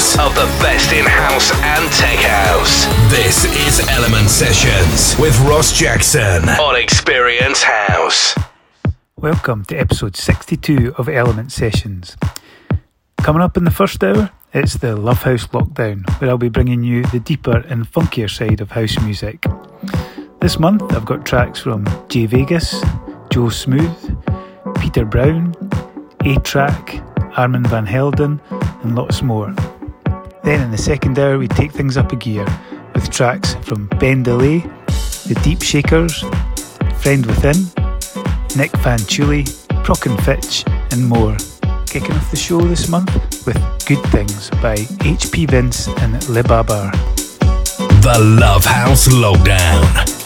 hours of the best in house and tech house. This is Element Sessions with Ross Jackson on Experience House. Welcome to episode 62 of Element Sessions. Coming up in the first hour, it's the Love House Lockdown, where I'll be bringing you the deeper and funkier side of house music. This month, I've got tracks from Jay Vegas, Joe Smooth, Peter Brown, A-Trak, Armand Van Helden, and lots more. Then in the second hour, we take things up a gear with tracks from Ben DeLay, The Deep Shakers, Friend Within, Nic Fanciulli, Prok and Fitch, and more. Kicking off the show this month with Good Things by HP Vince and Le Babar. The Love House Lowdown.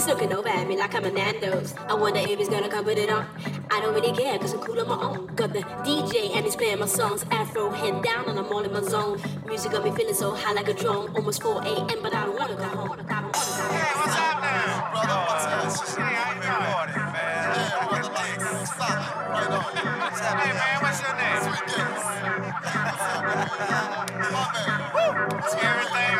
He's looking over at me like I'm a Nando's. I wonder if he's gonna come with it on. I don't really care, cause I'm cool on my own. Got the DJ and he's playing my songs. Afro head down and I'm all in my zone. Music got me feeling so high like a drone. Almost 4 a.m., but I don't wanna go home. Hey, what's happening? Brother, what's up? Hey, how you doing? man. Yeah, what the What's up? Hey, man, what's your name? Everything is everything.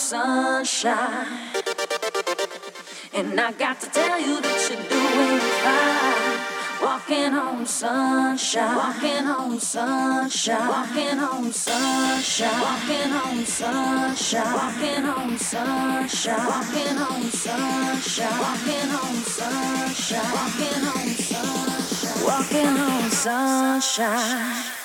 sunshine. And I got to tell you that you're doing fine. Walking on sunshine, walking on sunshine, walking on sunshine, walking on sunshine, walking on sunshine, walking on sunshine, walking on sunshine, walking on sunshine, walking on sunshine.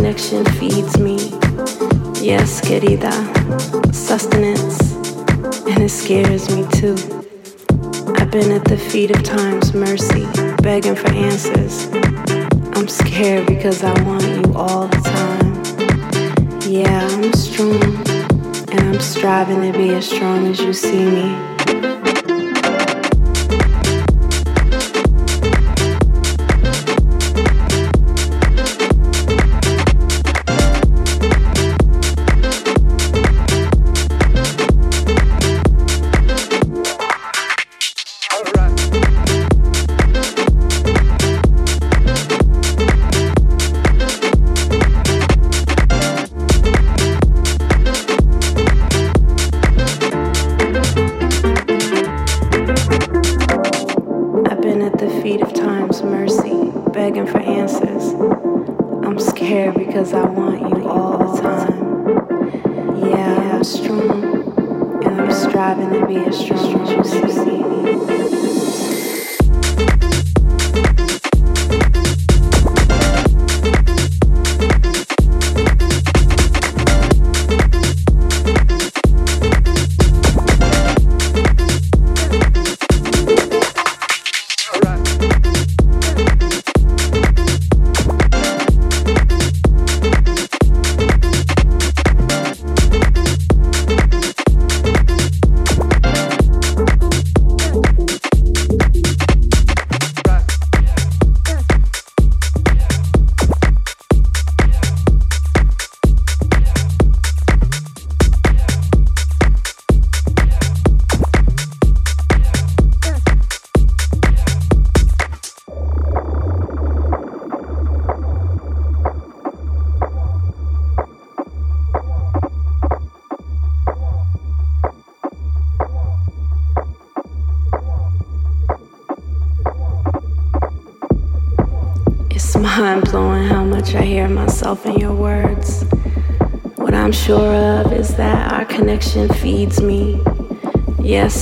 Connection feeds me. Yes, querida, sustenance, and it scares me too. I've been at the feet of time's mercy, begging for answers. I'm scared because I want you all the time. Yeah, I'm strong, and I'm striving to be as strong as you see me.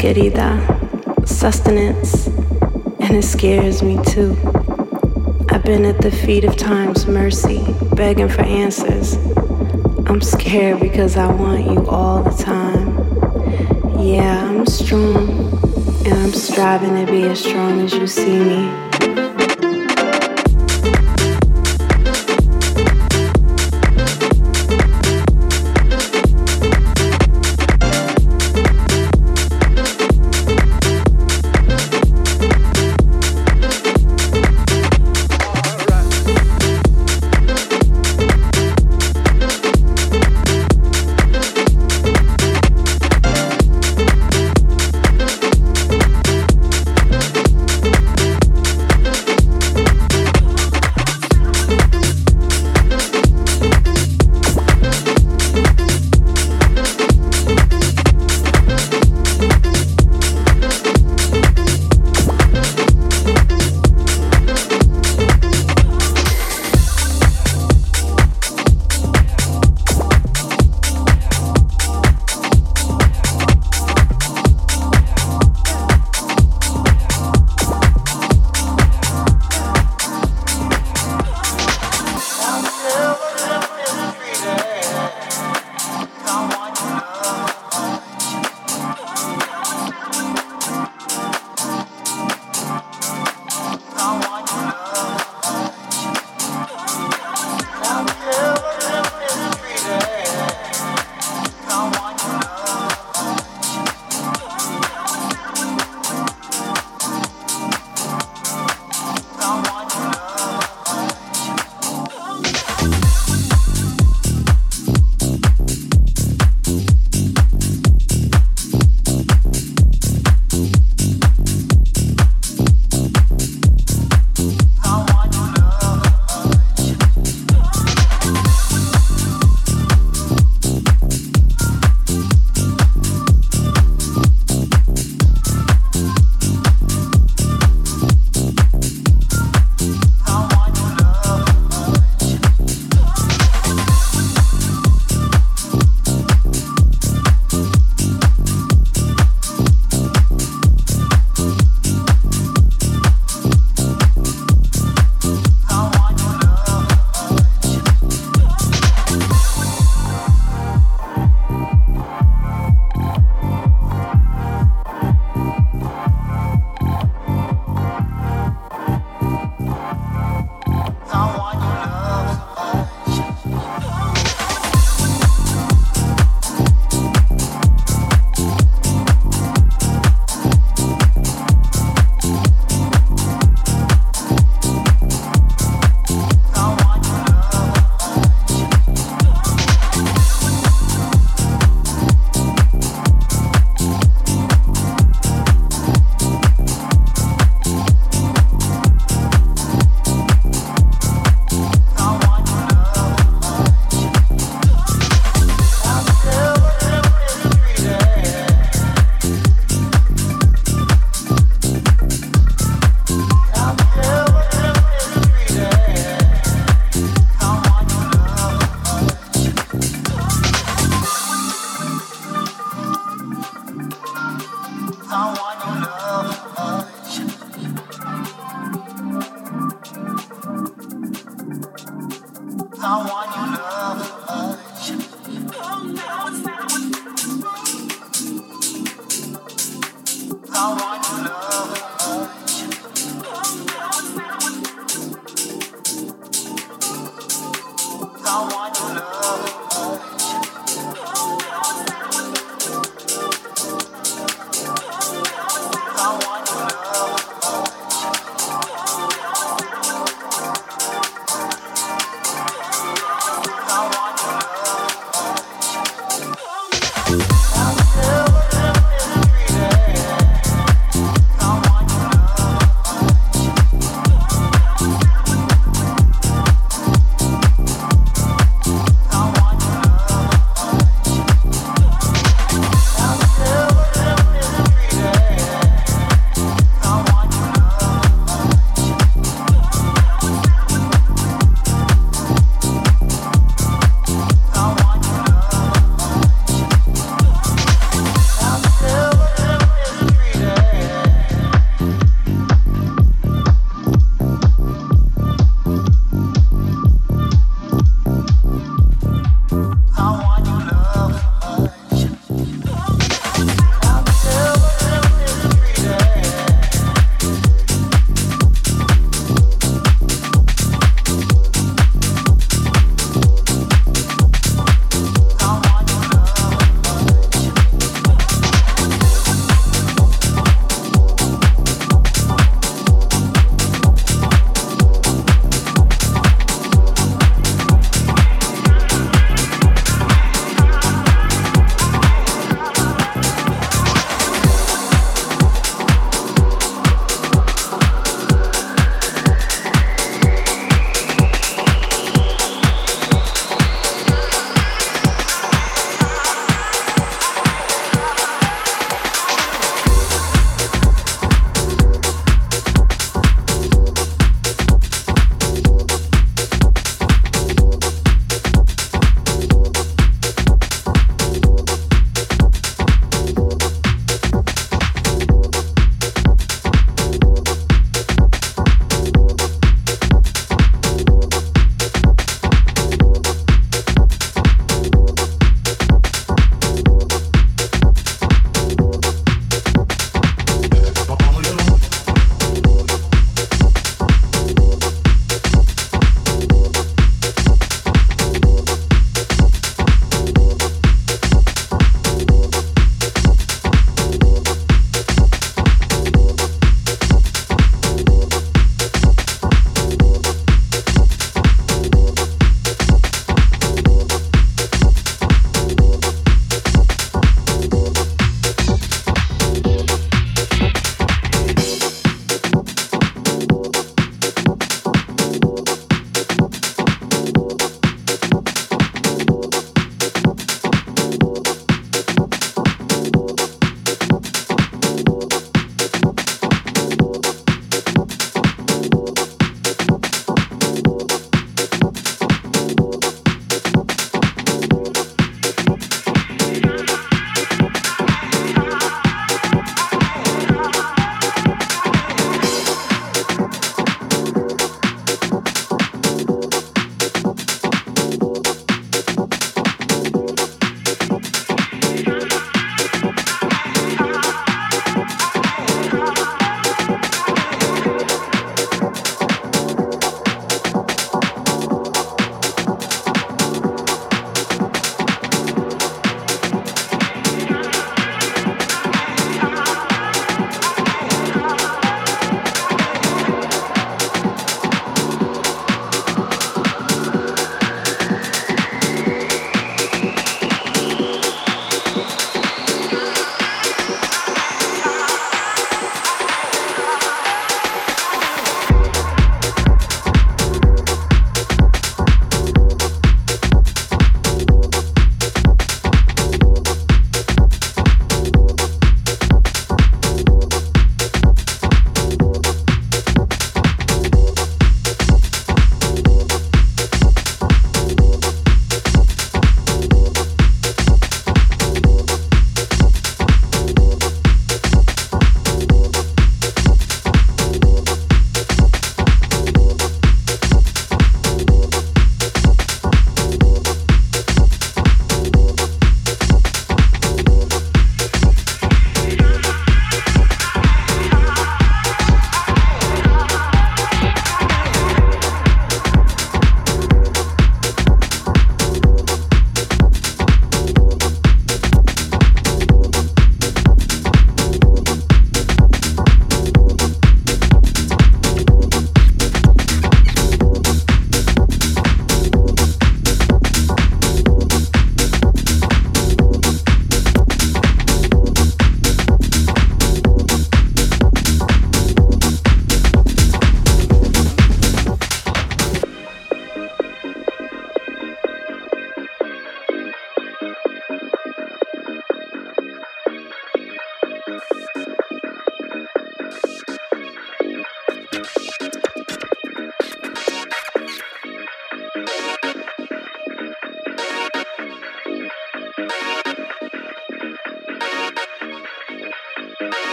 Querida, sustenance, and it scares me too. I've been at the feet of time's mercy, begging for answers. I'm scared because I want you all the time. Yeah, I'm strong, and I'm striving to be as strong as you see me.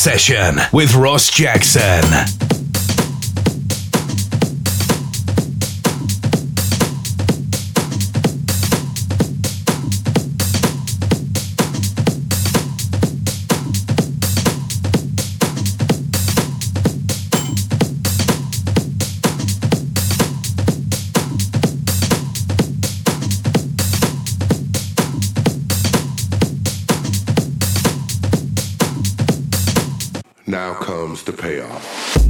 Session with Ross Jackson. comes the payoff.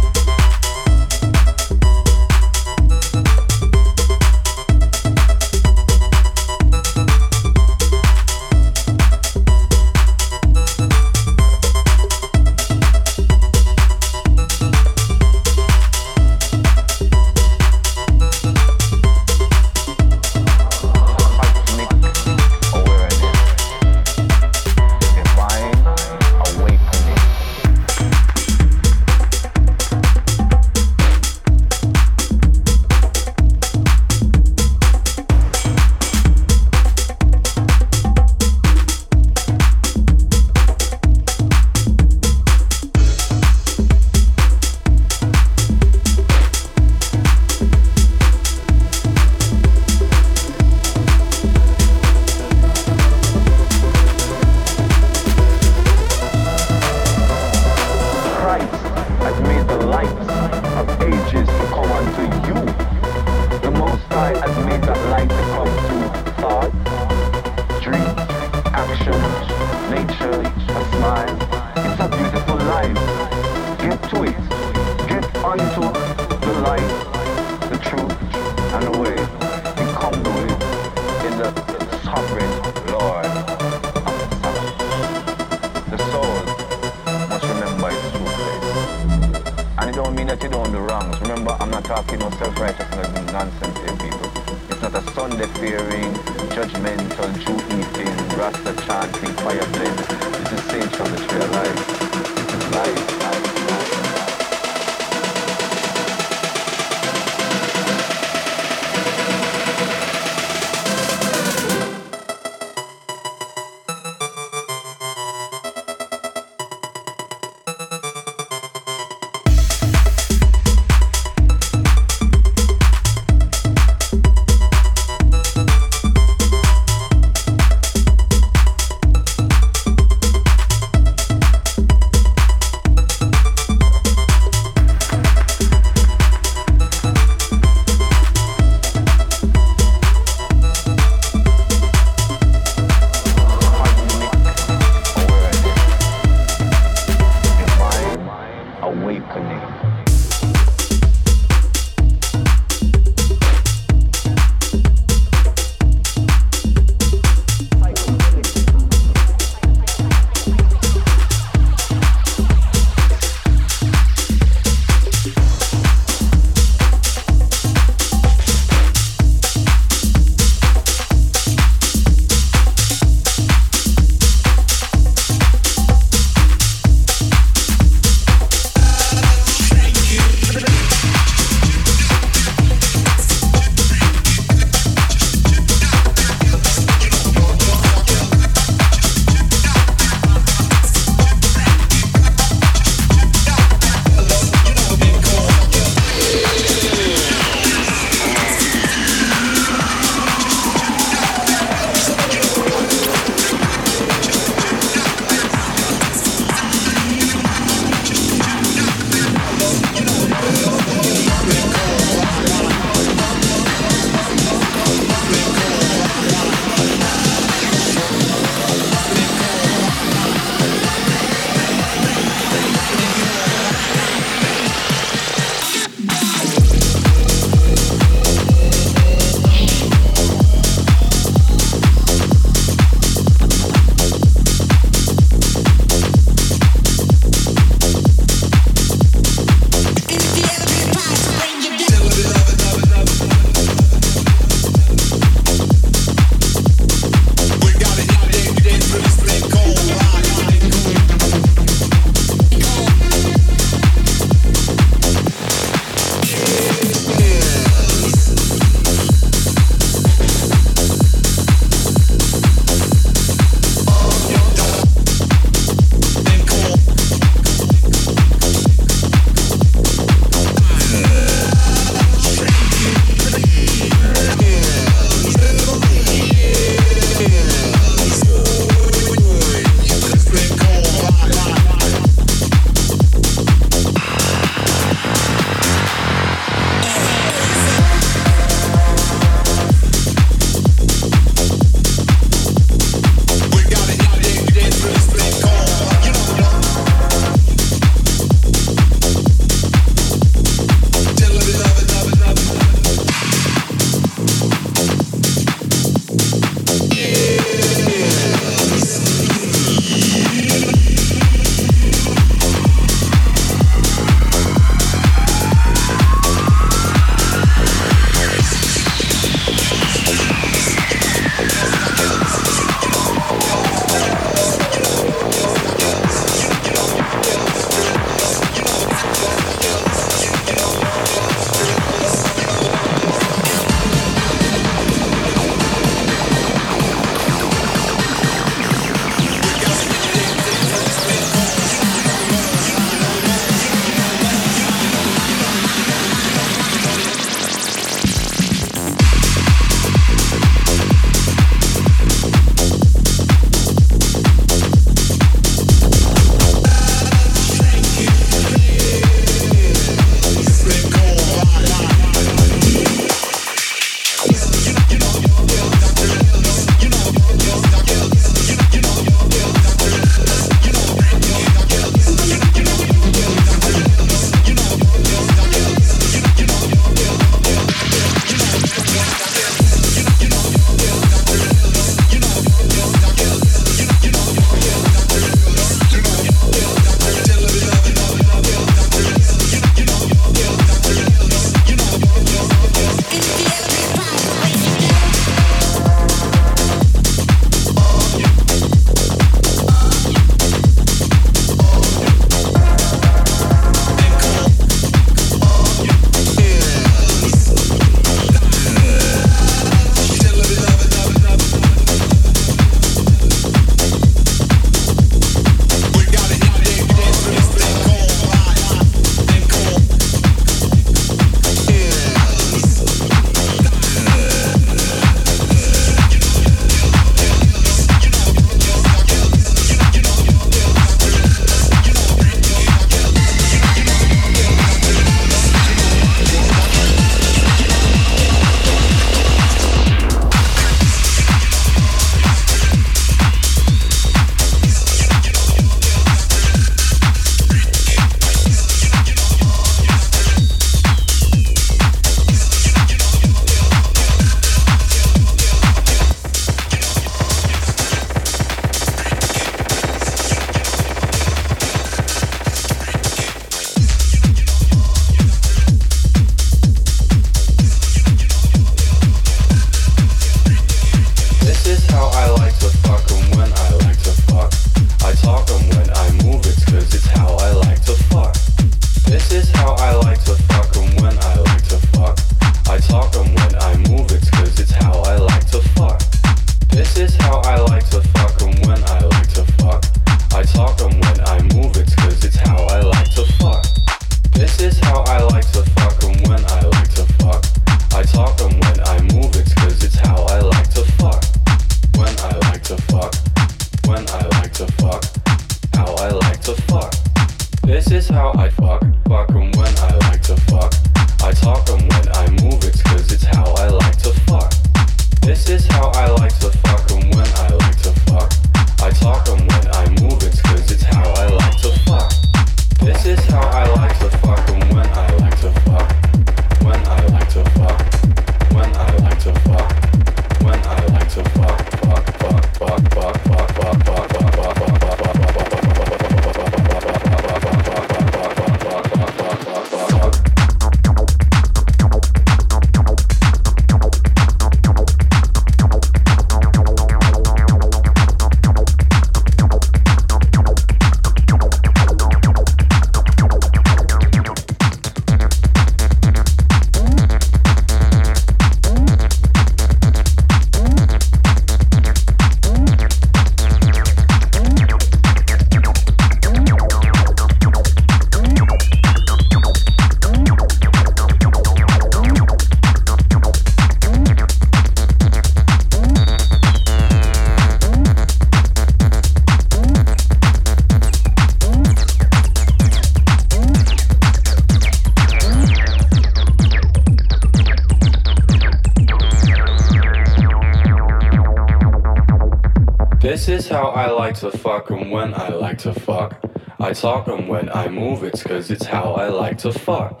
How I like to fuck and when I like to fuck. I talk and when I move it's cause it's how I like to fuck.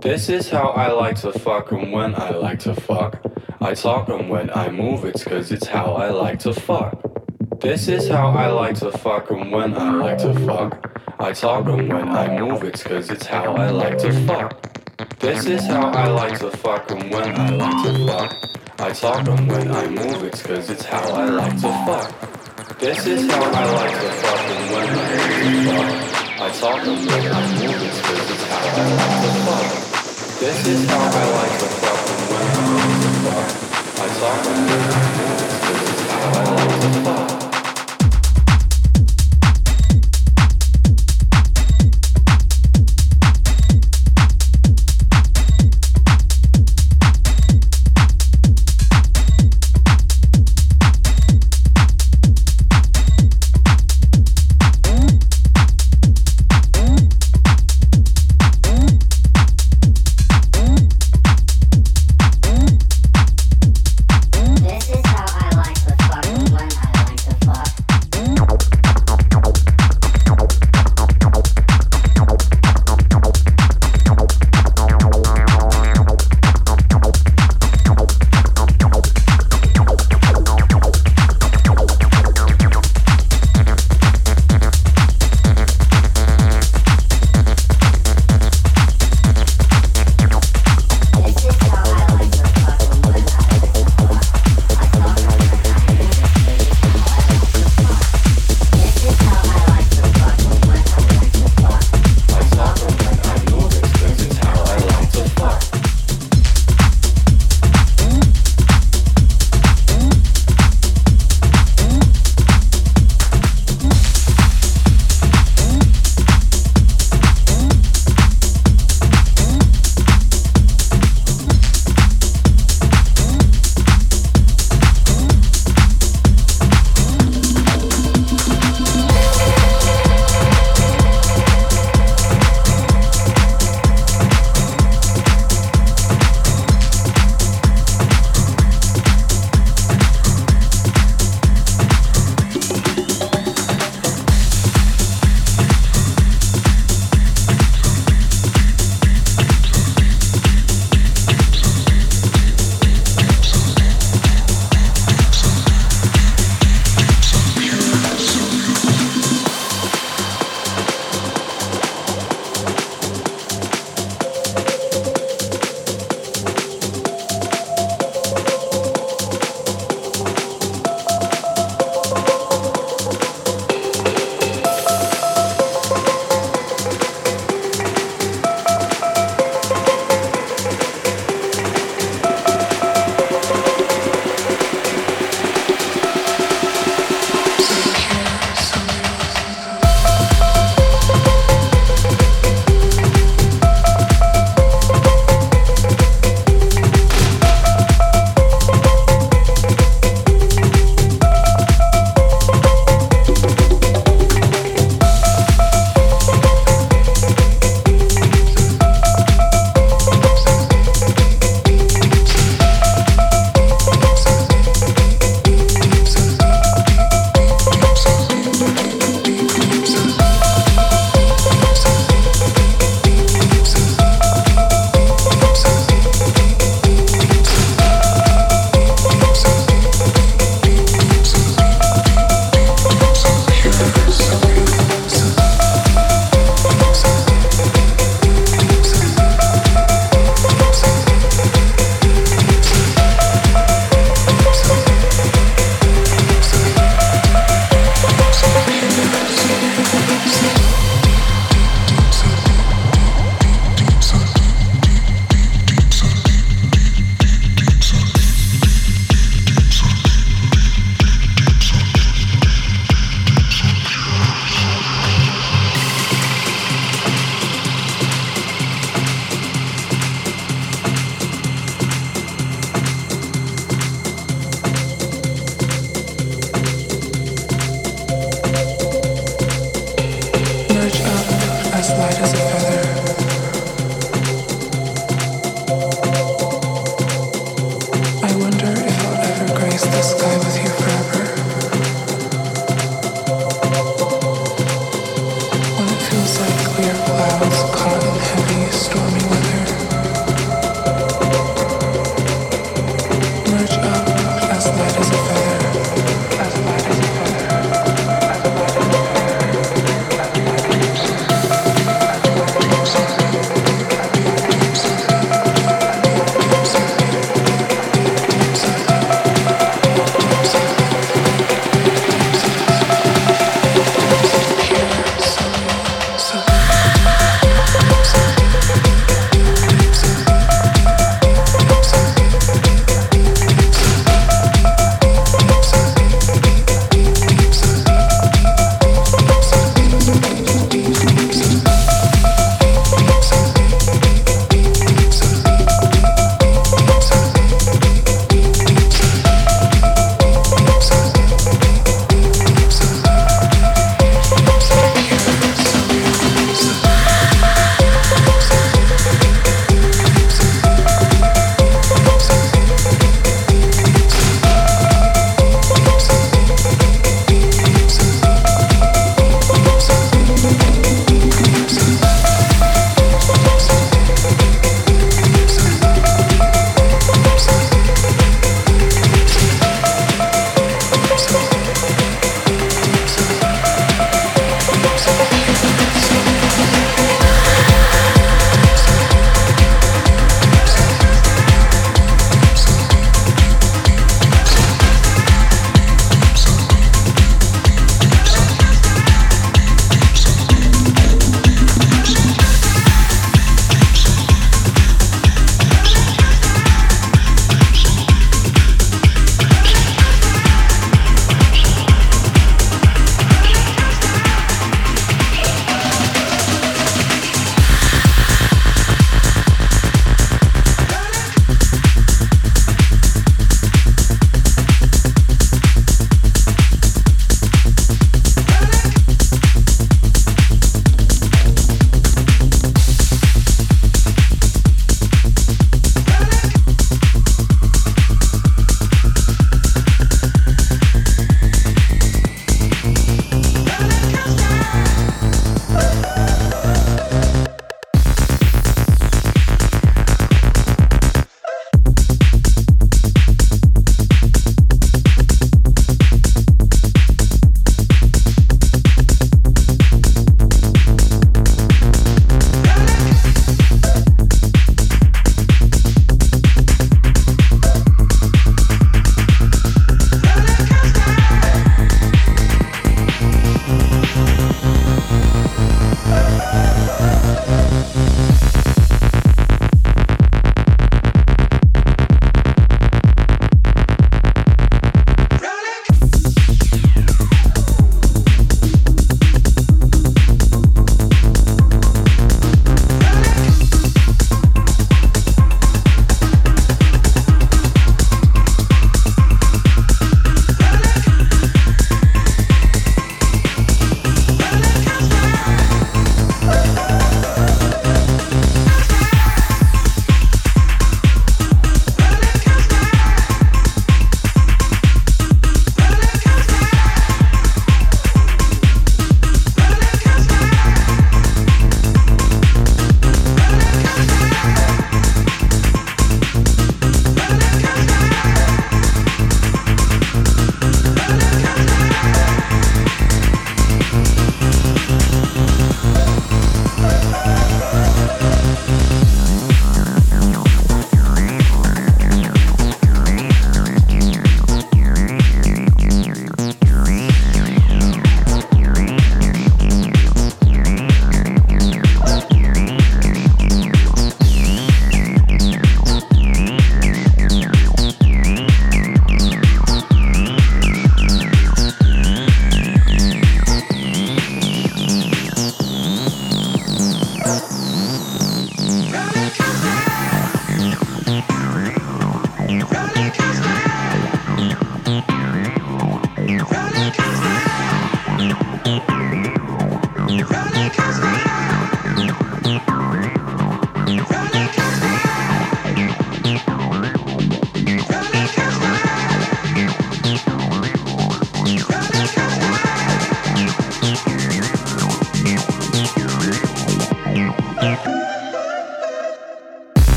This is how I like to fuck and when I like to fuck. I talk and when I move it's cause it's how I like to fuck. This is how I like to fuck and when I like to fuck. I talk and when I move it's cause it's how I like to fuck. This is how I like to fuck and when I like to fuck. I talk and when I move it's cause it's how I like to fuck. This is how I like the fucking women to fuck I talk and when I like to fuck. This is how I talk and when I move it's cause it's how I like to fuck.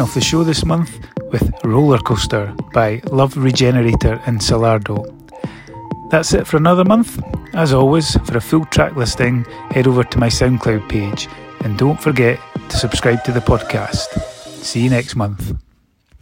Off the show this month with Roller Coaster by Love Regenerator and Solardo. That's it for another month. As always, for a full track listing, head over to my SoundCloud page and don't forget to subscribe to the podcast. See you next month.